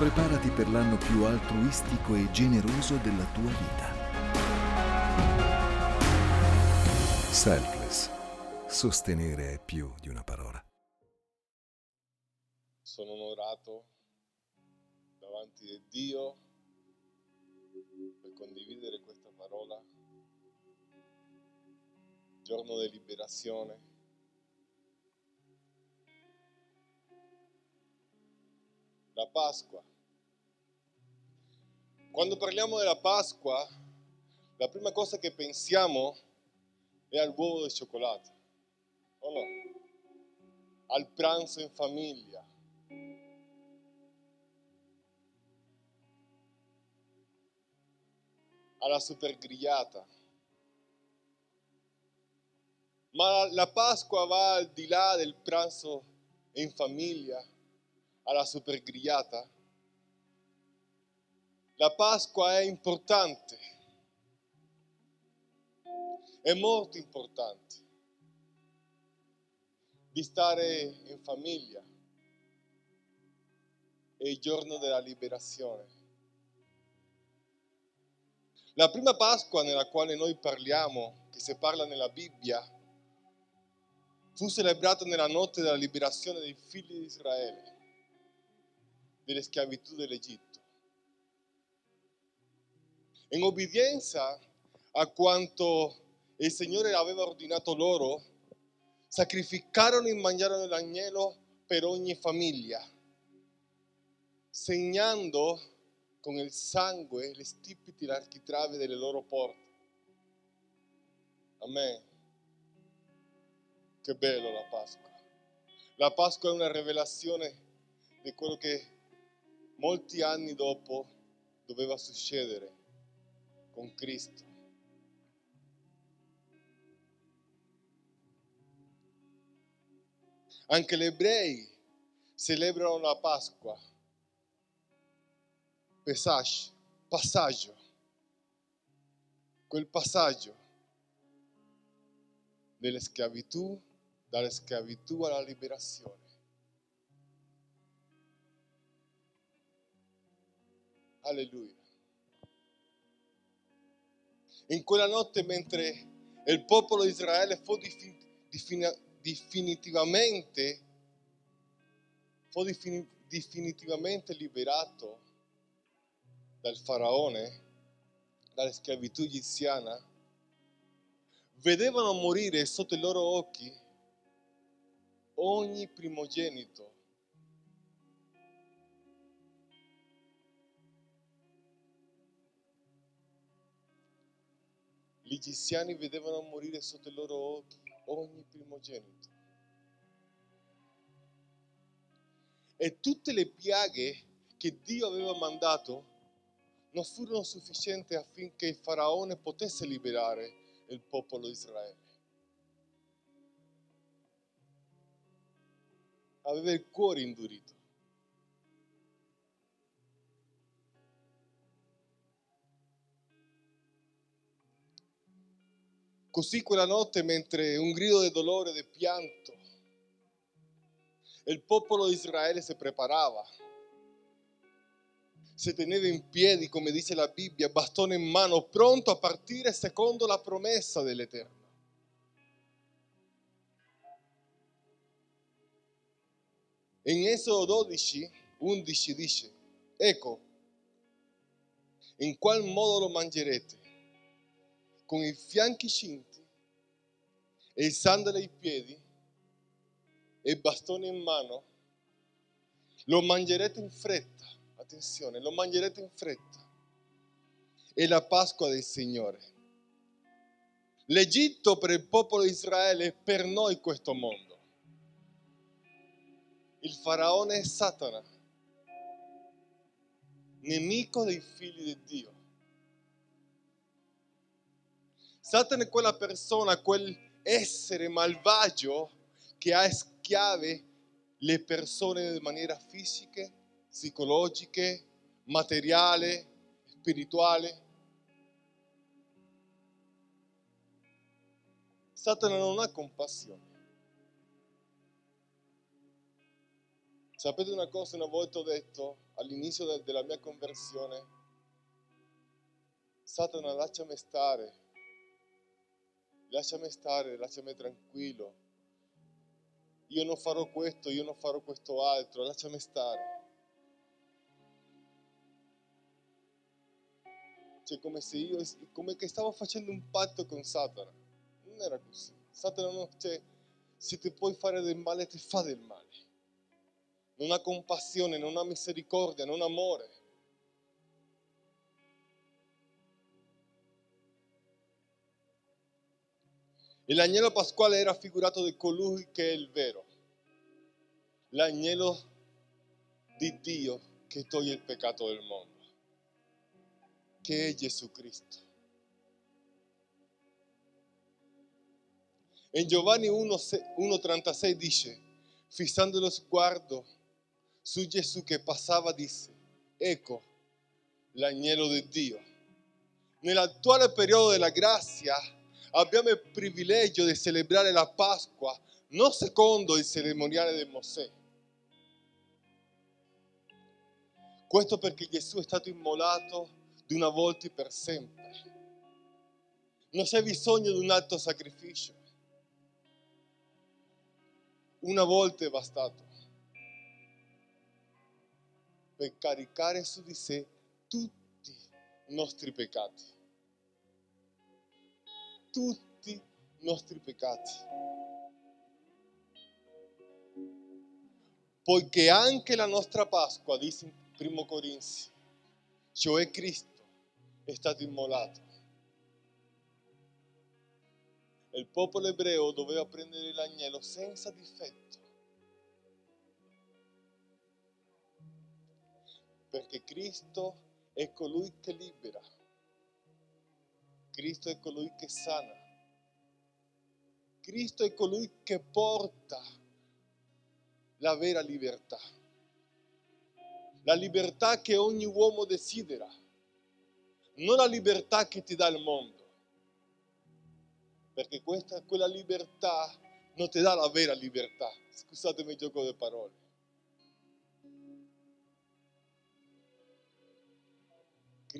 Preparati per l'anno più altruistico e generoso della tua vita. Selfless. Sostenere è più di una parola. Sono onorato davanti a Dio per condividere questa parola. Giorno di liberazione. La Pasqua. Quando parliamo della Pasqua, la prima cosa che pensiamo è al uovo di cioccolato, o no? Al pranzo in famiglia. Alla super grigliata. Ma la Pasqua va al di là del pranzo in famiglia, alla super grigliata. La Pasqua è importante, è molto importante di stare in famiglia. È il giorno della liberazione. La prima Pasqua nella quale noi parliamo, che si parla nella Bibbia, fu celebrata nella notte della liberazione dei figli di Israele, delle schiavitù dell'Egitto. In obbedienza a quanto il Signore aveva ordinato loro, sacrificarono e mangiarono l'agnello per ogni famiglia, segnando con il sangue le stipiti e l'architrave delle loro porte. Amen. Che bello la Pasqua. La Pasqua è una rivelazione di quello che molti anni dopo doveva succedere con Cristo. Anche gli ebrei celebrano la Pasqua. Pesach, passaggio. Quel passaggio delle schiavitù, dalle schiavitù alla liberazione. Alleluia. In quella notte mentre il popolo di Israele fu definitivamente, fu definitivamente liberato dal faraone, dalla schiavitù egiziana, vedevano morire sotto i loro occhi ogni primogenito. Gli egiziani vedevano morire sotto i loro occhi ogni primogenito. E tutte le piaghe che Dio aveva mandato non furono sufficienti affinché il faraone potesse liberare il popolo di Israele. Aveva il cuore indurito. Così quella notte, mentre un grido di dolore di pianto, il popolo di Israele si preparava, si teneva in piedi, come dice la Bibbia, bastone in mano, pronto a partire secondo la promessa dell'Eterno. In Esodo 12, 11 dice, ecco, in qual modo lo mangerete? Con i fianchi cinti e il sandalo ai piedi e il bastone in mano, lo mangerete in fretta, attenzione, lo mangerete in fretta. È la Pasqua del Signore. L'Egitto per il popolo di Israele per noi questo mondo. Il faraone è Satana, nemico dei figli di Dio. Satana è quella persona, quel essere malvagio che ha schiave le persone in maniera fisica, psicologica, materiale, spirituale. Satana non ha compassione. Sapete una cosa, una volta ho detto all'inizio de- della mia conversione, Satana lasciami stare, lasciami stare, lasciami tranquillo. Io non farò questo, io non farò questo altro, lasciami stare. Cioè come se io, come che stavo facendo un patto con Satana. Non era così. Satana non, cioè, se ti puoi fare del male, ti fa del male. Non ha compassione, non ha misericordia, non ha amore. L'agnello pasquale era figurato di colui che è il vero, l'agnello di Dio che toglie il peccato del mondo, che è Gesù Cristo. In Giovanni 1,36 dice, fissando lo sguardo su Gesù che passava, disse, ecco l'agnello di Dio. Nell'attuale periodo della grazia abbiamo il privilegio di celebrare la Pasqua non secondo il cerimoniale di Mosè. Questo perché Gesù è stato immolato di una volta per sempre. Non c'è bisogno di un altro sacrificio. Una volta è bastato per caricare su di sé tutti i nostri peccati. Tutti i nostri peccati. Poiché anche la nostra Pasqua, dice in Primo Corinzi, cioè Cristo, è stato immolato. Il popolo ebreo doveva prendere l'agnello senza difetto. Perché Cristo è colui che libera. Cristo è colui che sana. Cristo è colui che porta la vera libertà. La libertà che ogni uomo desidera. Non la libertà che ti dà il mondo perché questa, quella libertà non ti dà la vera libertà. Scusatemi il gioco di parole.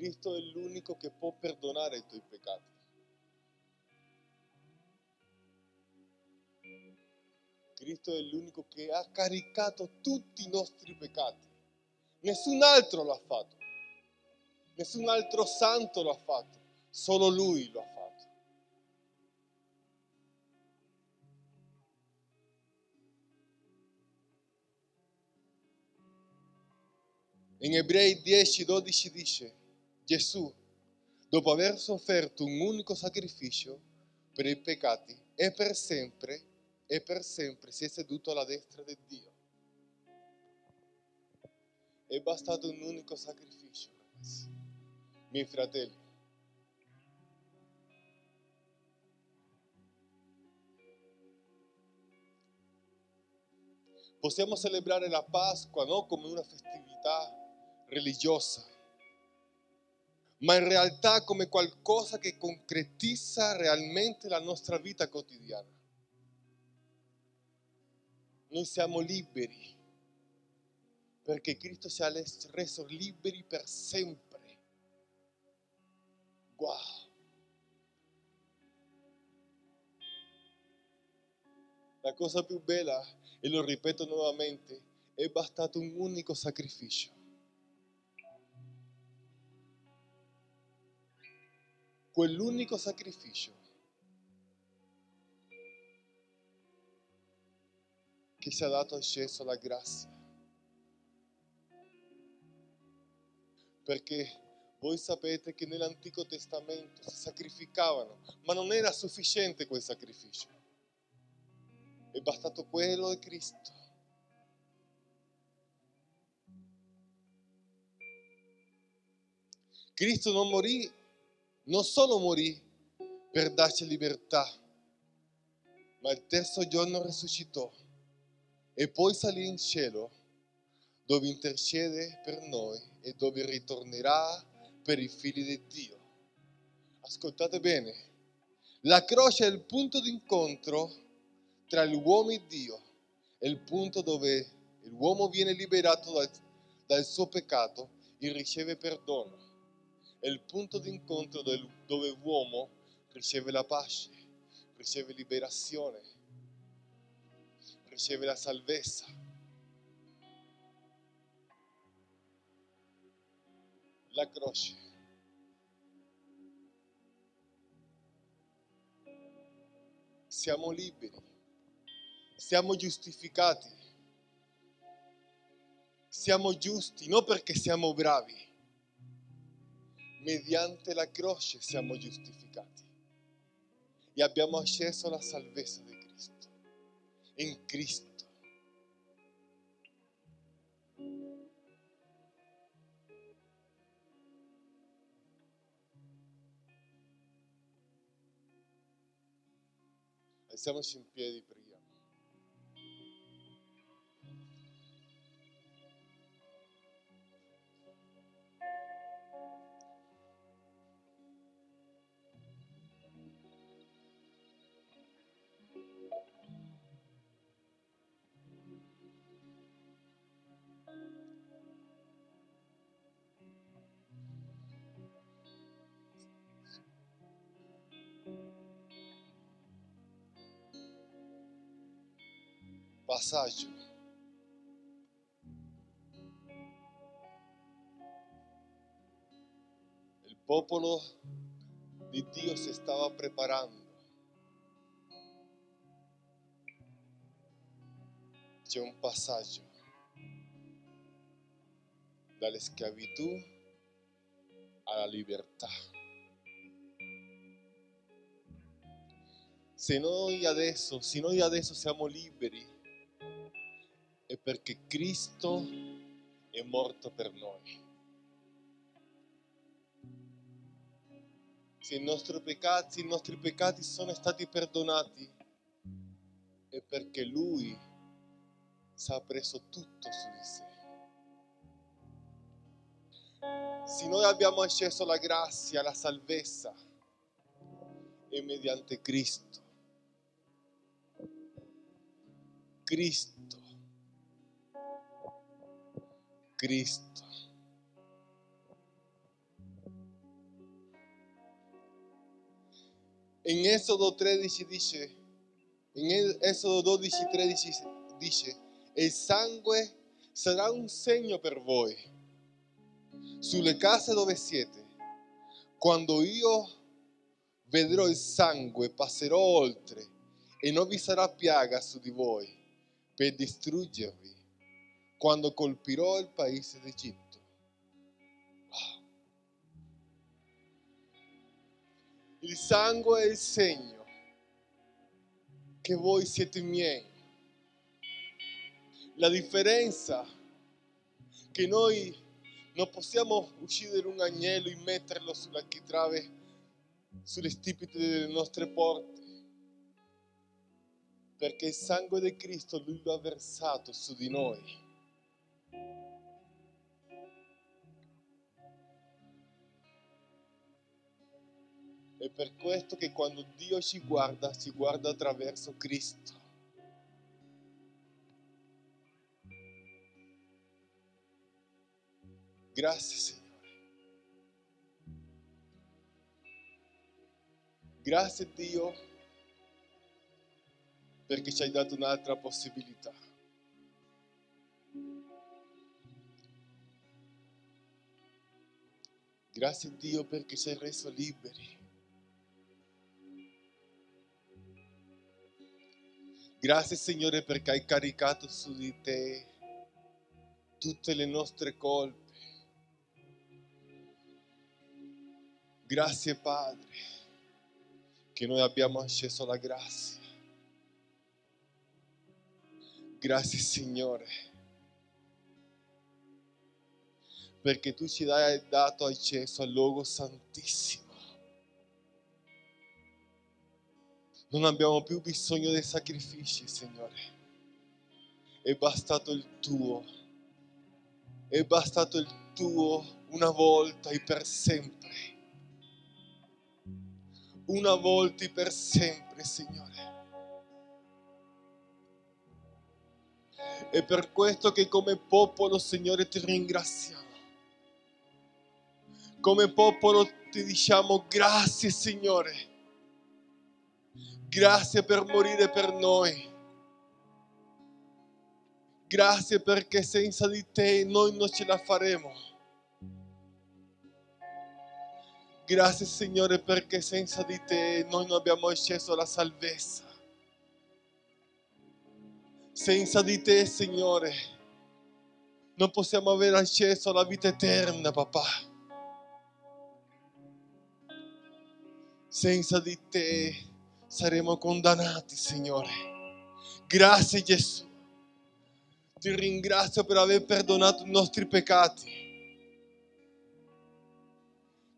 Cristo è l'unico che può perdonare i tuoi peccati. Cristo è l'unico che ha caricato tutti i nostri peccati. Nessun altro l'ha fatto. Nessun altro santo l'ha fatto. Solo Lui lo ha fatto. In Ebrei 10, 12 dice, Gesù, dopo aver sofferto un unico sacrificio per i peccati, e per sempre, e per sempre si è seduto alla destra di Dio. È bastato un unico sacrificio, ragazzi, miei fratelli. Possiamo celebrare la Pasqua non come una festività religiosa, ma in realtà come qualcosa che concretizza realmente la nostra vita quotidiana. Noi siamo liberi perché Cristo si è reso liberi per sempre. Wow. La cosa più bella, e lo ripeto nuovamente, è bastato un unico sacrificio. Quell'unico sacrificio che ci ha dato accesso alla grazia. Perché voi sapete che nell'Antico Testamento si sacrificavano, ma non era sufficiente quel sacrificio. È bastato quello di Cristo. Cristo non morì non solo morì per darci libertà, ma il terzo giorno risuscitò e poi salì in cielo dove intercede per noi e dove ritornerà per i figli di Dio. Ascoltate bene, la croce è il punto d'incontro tra l'uomo e Dio, è il punto dove l'uomo viene liberato dal, dal suo peccato e riceve perdono. È il punto d'incontro del- dove l'uomo riceve la pace, riceve liberazione, riceve la salvezza. La croce. Siamo liberi, siamo giustificati, siamo giusti non perché siamo bravi, mediante la croce siamo giustificati e abbiamo accesso alla salvezza di Cristo, in Cristo. Alziamoci in piedi, Passaggio. Il popolo di Dio si stava preparando. C'è un passaggio dalle schiavitù alla libertà. Se noi adesso, se noi adesso siamo liberi, perché Cristo è morto per noi. Se i nostri peccati, i nostri peccati sono stati perdonati, è perché Lui si è preso tutto su di sé. Se noi abbiamo accesso alla grazia, alla salvezza, è mediante Cristo. Cristo. Cristo. In Esodo 13 dice, in Esodo 12, 13 dice, il sangue sarà un segno per voi sulle case dove siete. Quando io vedrò il sangue, passerò oltre e non vi sarà piaga su di voi per distruggervi quando colpirò il paese d'Egitto. Wow. Il sangue è il segno che voi siete miei. La differenza che noi non possiamo uccidere un agnello e metterlo sull'architrave, sulle stipite delle nostre porte, perché il sangue di Cristo Lui lo ha versato su di noi. È per questo che quando Dio ci guarda, ci guarda attraverso Cristo. Grazie Signore. Grazie Dio perché ci hai dato un'altra possibilità. Grazie Dio perché ci hai reso liberi. Grazie Signore perché hai caricato su di te tutte le nostre colpe. Grazie Padre che noi abbiamo accesso alla grazia. Grazie Signore perché tu ci hai dato accesso al luogo santissimo. Non abbiamo più bisogno dei sacrifici, Signore. È bastato il tuo. È bastato il tuo una volta e per sempre. Una volta e per sempre, Signore. È per questo che come popolo, Signore, ti ringraziamo. Come popolo ti diciamo grazie, Signore. Grazie per morire per noi. Grazie perché senza di te noi non ce la faremo. Grazie Signore perché senza di te noi non abbiamo accesso alla salvezza. Senza di te Signore non possiamo avere accesso alla vita eterna papà. Senza di te saremo condannati Signore. Grazie Gesù. Ti ringrazio per aver perdonato i nostri peccati.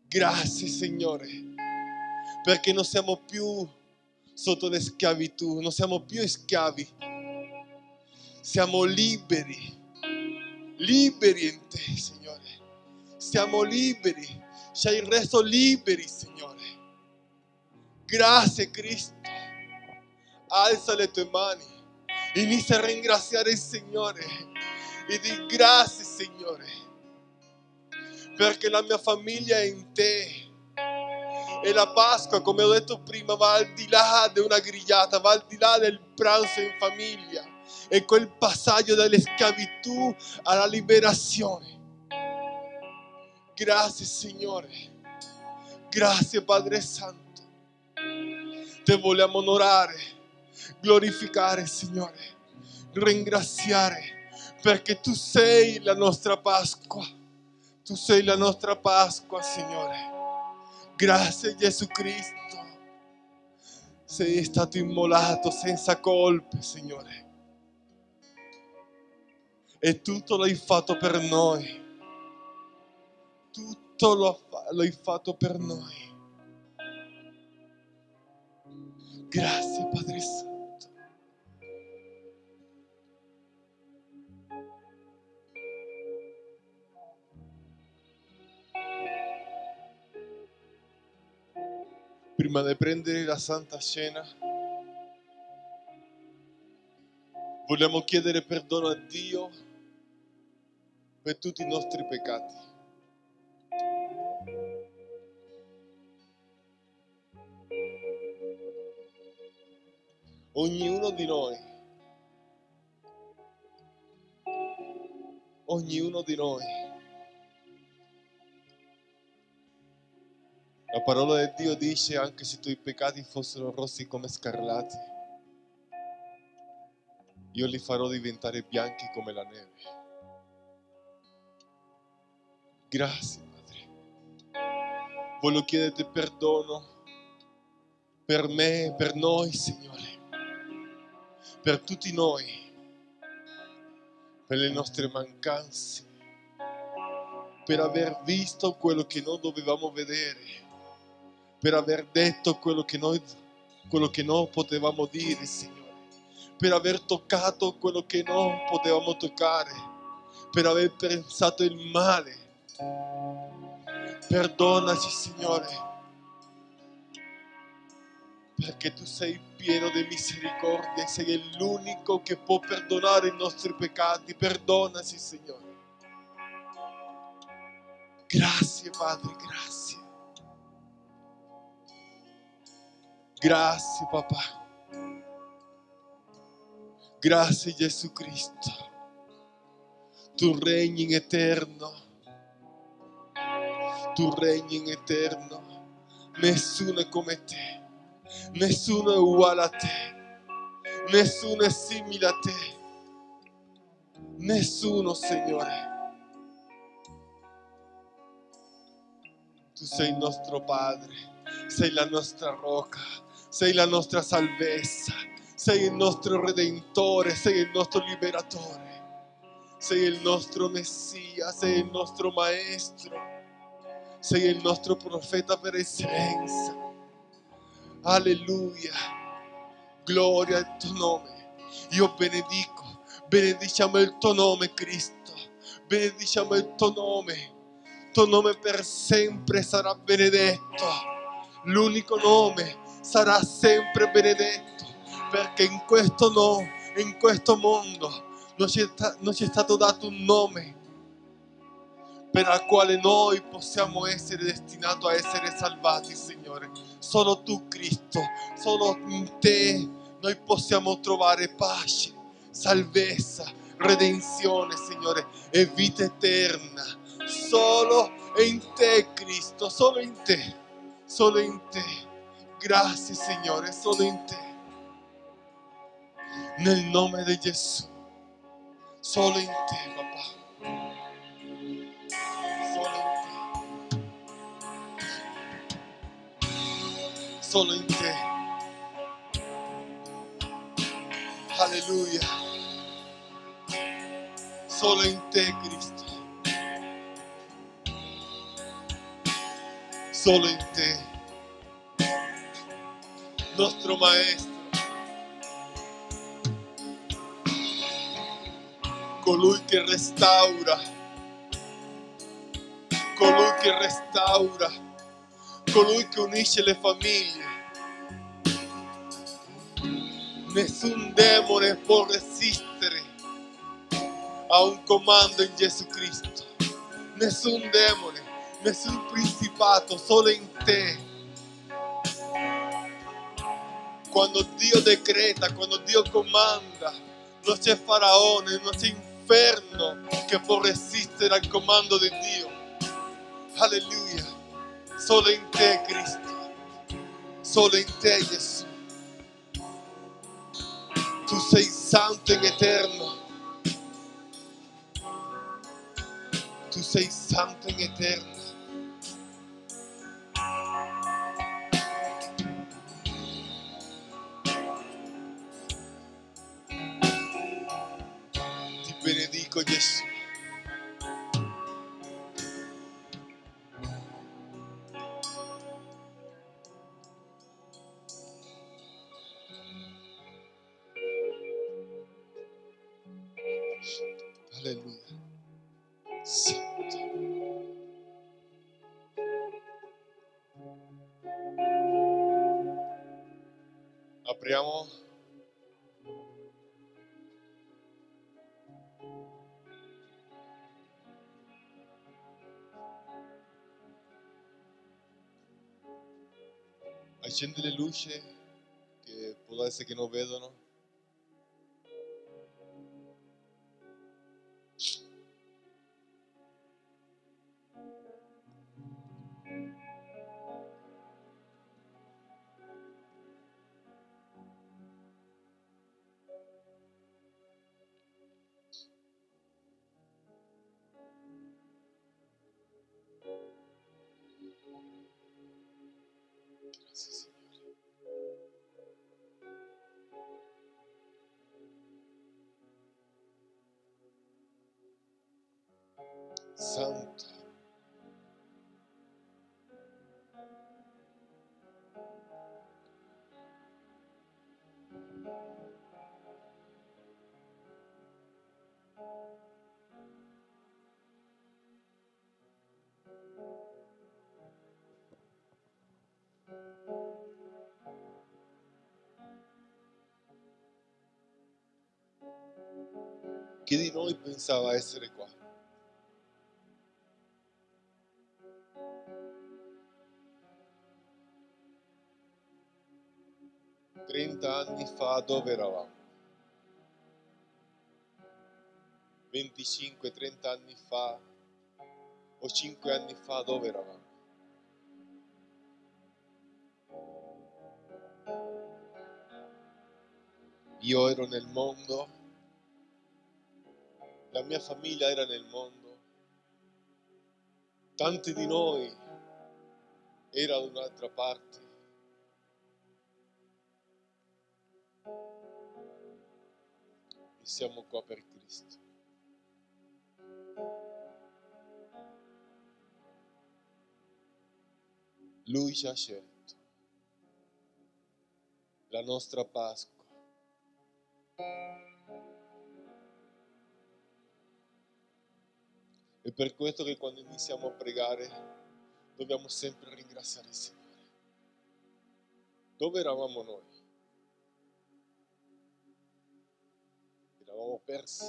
Grazie Signore, perché non siamo più sotto le schiavitù, non siamo più schiavi. Siamo liberi, liberi in te, Signore. Siamo liberi, ci hai reso liberi, Signore. Grazie Cristo. Alza le tue mani. A ringraziare il Signore e di grazie Signore perché la mia famiglia è in te. E la Pasqua come ho detto prima va al di là di una grigliata va al di là del pranzo in famiglia è quel passaggio dalla schiavitù alla liberazione grazie Signore grazie Padre Santo te vogliamo onorare glorificare, Signore, ringraziare, perché tu sei la nostra Pasqua. Tu sei la nostra Pasqua, Signore. Grazie Gesù Cristo. Sei stato immolato senza colpe, Signore. E tutto l'hai fatto per noi. Tutto l'hai fatto per noi. Grazie Padre Santo. prima di prendere la Santa Cena, vogliamo chiedere perdono a Dio per tutti i nostri peccati. Ognuno di noi, ognuno di noi La parola di Dio dice anche se i tuoi peccati fossero rossi come scarlatti, io li farò diventare bianchi come la neve. Grazie Padre. Voglio chiederti perdono per me, per noi Signore, per tutti noi, per le nostre mancanze, per aver visto quello che non dovevamo vedere per aver detto quello che noi, quello che non potevamo dire, Signore, per aver toccato quello che non potevamo toccare, per aver pensato il male. Perdonaci, Signore, perché tu sei pieno di misericordia sei l'unico che può perdonare i nostri peccati. Perdonaci, Signore. Grazie, Padre, grazie. Grazie papà. Grazie Gesù Cristo. Tu regni in eterno. Tu regni in eterno. Nessuno è come te. Nessuno è uguale a te. Nessuno è simile a te. Nessuno, Signore. Tu sei il Padre, sei la nostra rocca, sei la nostra salvezza, sei il nostro redentore, sei il nostro liberatore, sei il nostro Messia, sei il nostro maestro, sei il nostro profeta per eccellenza. Alleluia, gloria al tuo nome. Io benedico, benediciamo il tuo nome Cristo, benediciamo il tuo nome, il tuo nome per sempre sarà benedetto, l'unico nome sarà sempre benedetto, perché in questo, no, in questo mondo non ci, è, stato dato un nome per il quale noi possiamo essere destinati a essere salvati, Signore. Solo tu, Cristo, solo in te noi possiamo trovare pace, salvezza, redenzione, Signore, e vita eterna. Solo in te, Cristo, solo in te, solo in te. Grazie, Signore, solo in te. Nel nome di Gesù, solo in te, papà. Solo in te. Alleluia. Solo in te, Cristo. Solo in te. Nostro Maestro. Colui che restaura. Colui che restaura. Colui che unisce le famiglie. Nessun demone può resistere a un comando in Gesù Cristo. Nessun demone, nessun principato, solo in te. Quando Dio decreta, quando Dio comanda, non c'è faraone, non c'è inferno che può resistere al comando di Dio. Alleluia. Solo in te, Cristo. Solo in te, Gesù. Tu sei santo in eterno. Tu sei santo in eterno. Ti benedico Gesù. Accendi le luci che può essere che non vedono. Santo. Chi di noi pensava essere qua? Trenta anni fa dove eravamo? 25-30 anni fa o 5 anni fa dove eravamo? Io ero nel mondo, la mia famiglia era nel mondo, tanti di noi erano da un'altra parte. E siamo qua per Cristo. Lui ci ha scelto. La nostra Pasqua. E per questo che quando iniziamo a pregare dobbiamo sempre ringraziare il Signore. Dove eravamo noi? Eravamo persi.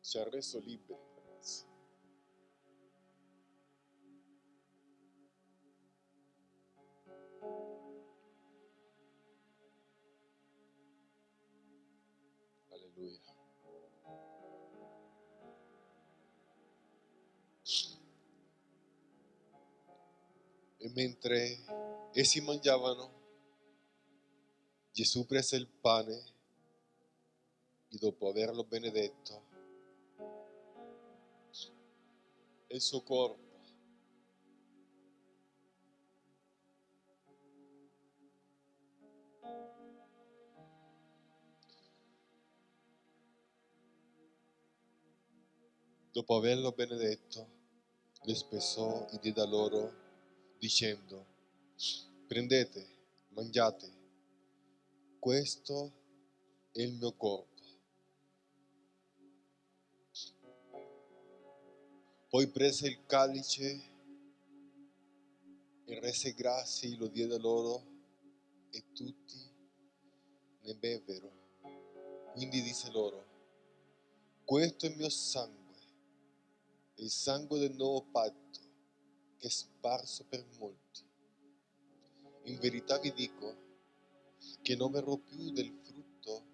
Ci ha Alleluia. E mentre essi mangiavano, Gesù prese il pane e dopo averlo benedetto, il suo corpo dopo averlo benedetto, lo spessò e diede a loro, dicendo, prendete, mangiate, questo è il mio corpo. Poi prese il calice e rese grazie, lo diede a loro e tutti ne bevvero. Quindi disse loro, questo è il mio sangue il sangue del nuovo patto che è sparso per molti. In verità vi dico che non berrò più del frutto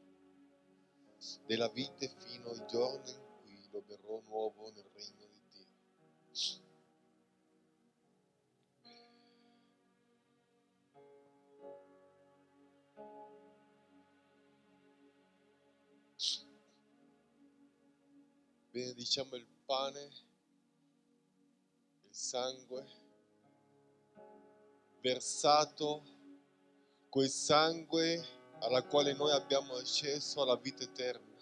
della vite fino al giorno in cui lo berrò nuovo nel regno di Dio. Benediciamo il pane, sangue versato, quel sangue alla quale noi abbiamo accesso alla vita eterna.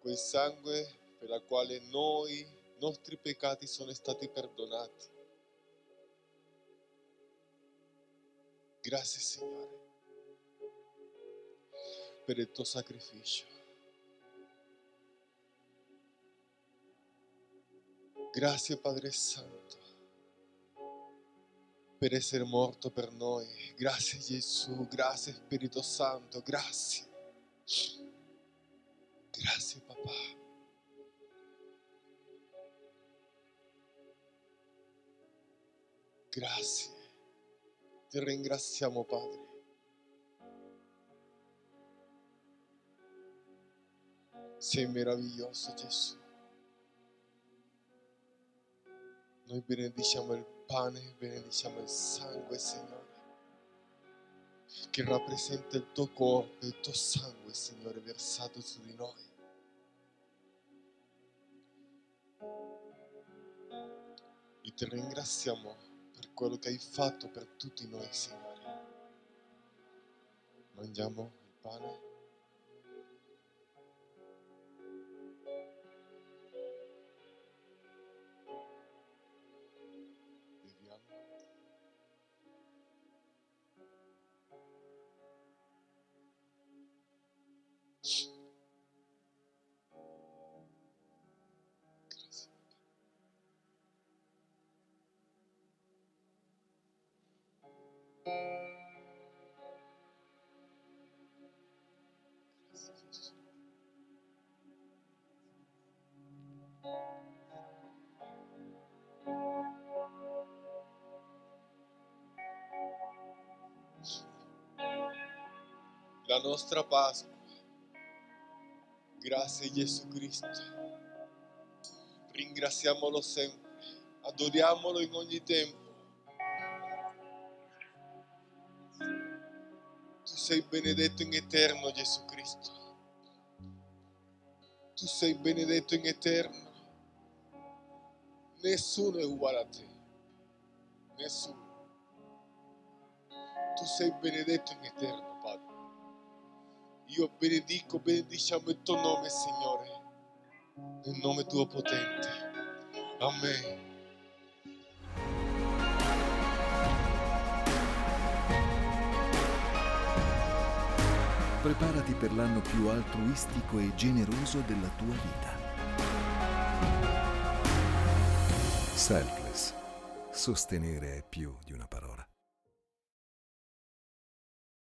Quel sangue per la quale noi, i nostri peccati sono stati perdonati. Grazie Signore per il tuo sacrificio. Grazie Padre Santo per essere morto per noi. Grazie Gesù, grazie Spirito Santo, grazie. Grazie papà. Grazie. Ti ringraziamo Padre. Sei meraviglioso Gesù. Noi benediciamo il pane, benediciamo il sangue, Signore, che rappresenta il tuo corpo, il tuo sangue, Signore, versato su di noi. E ti ringraziamo per quello che hai fatto per tutti noi, Signore. Mangiamo il pane. Nostra Pasqua. Grazie Gesù Cristo. Ringraziamolo sempre. Adoriamolo in ogni tempo. Tu sei benedetto in eterno Gesù Cristo. Tu sei benedetto in eterno. Nessuno è uguale a te. Nessuno. Tu sei benedetto in eterno. Io benedico, benediciamo il tuo nome, Signore, nel nome tuo potente. Amen. Preparati per l'anno più altruistico e generoso della tua vita. Selfless. Sostenere è più di una parola.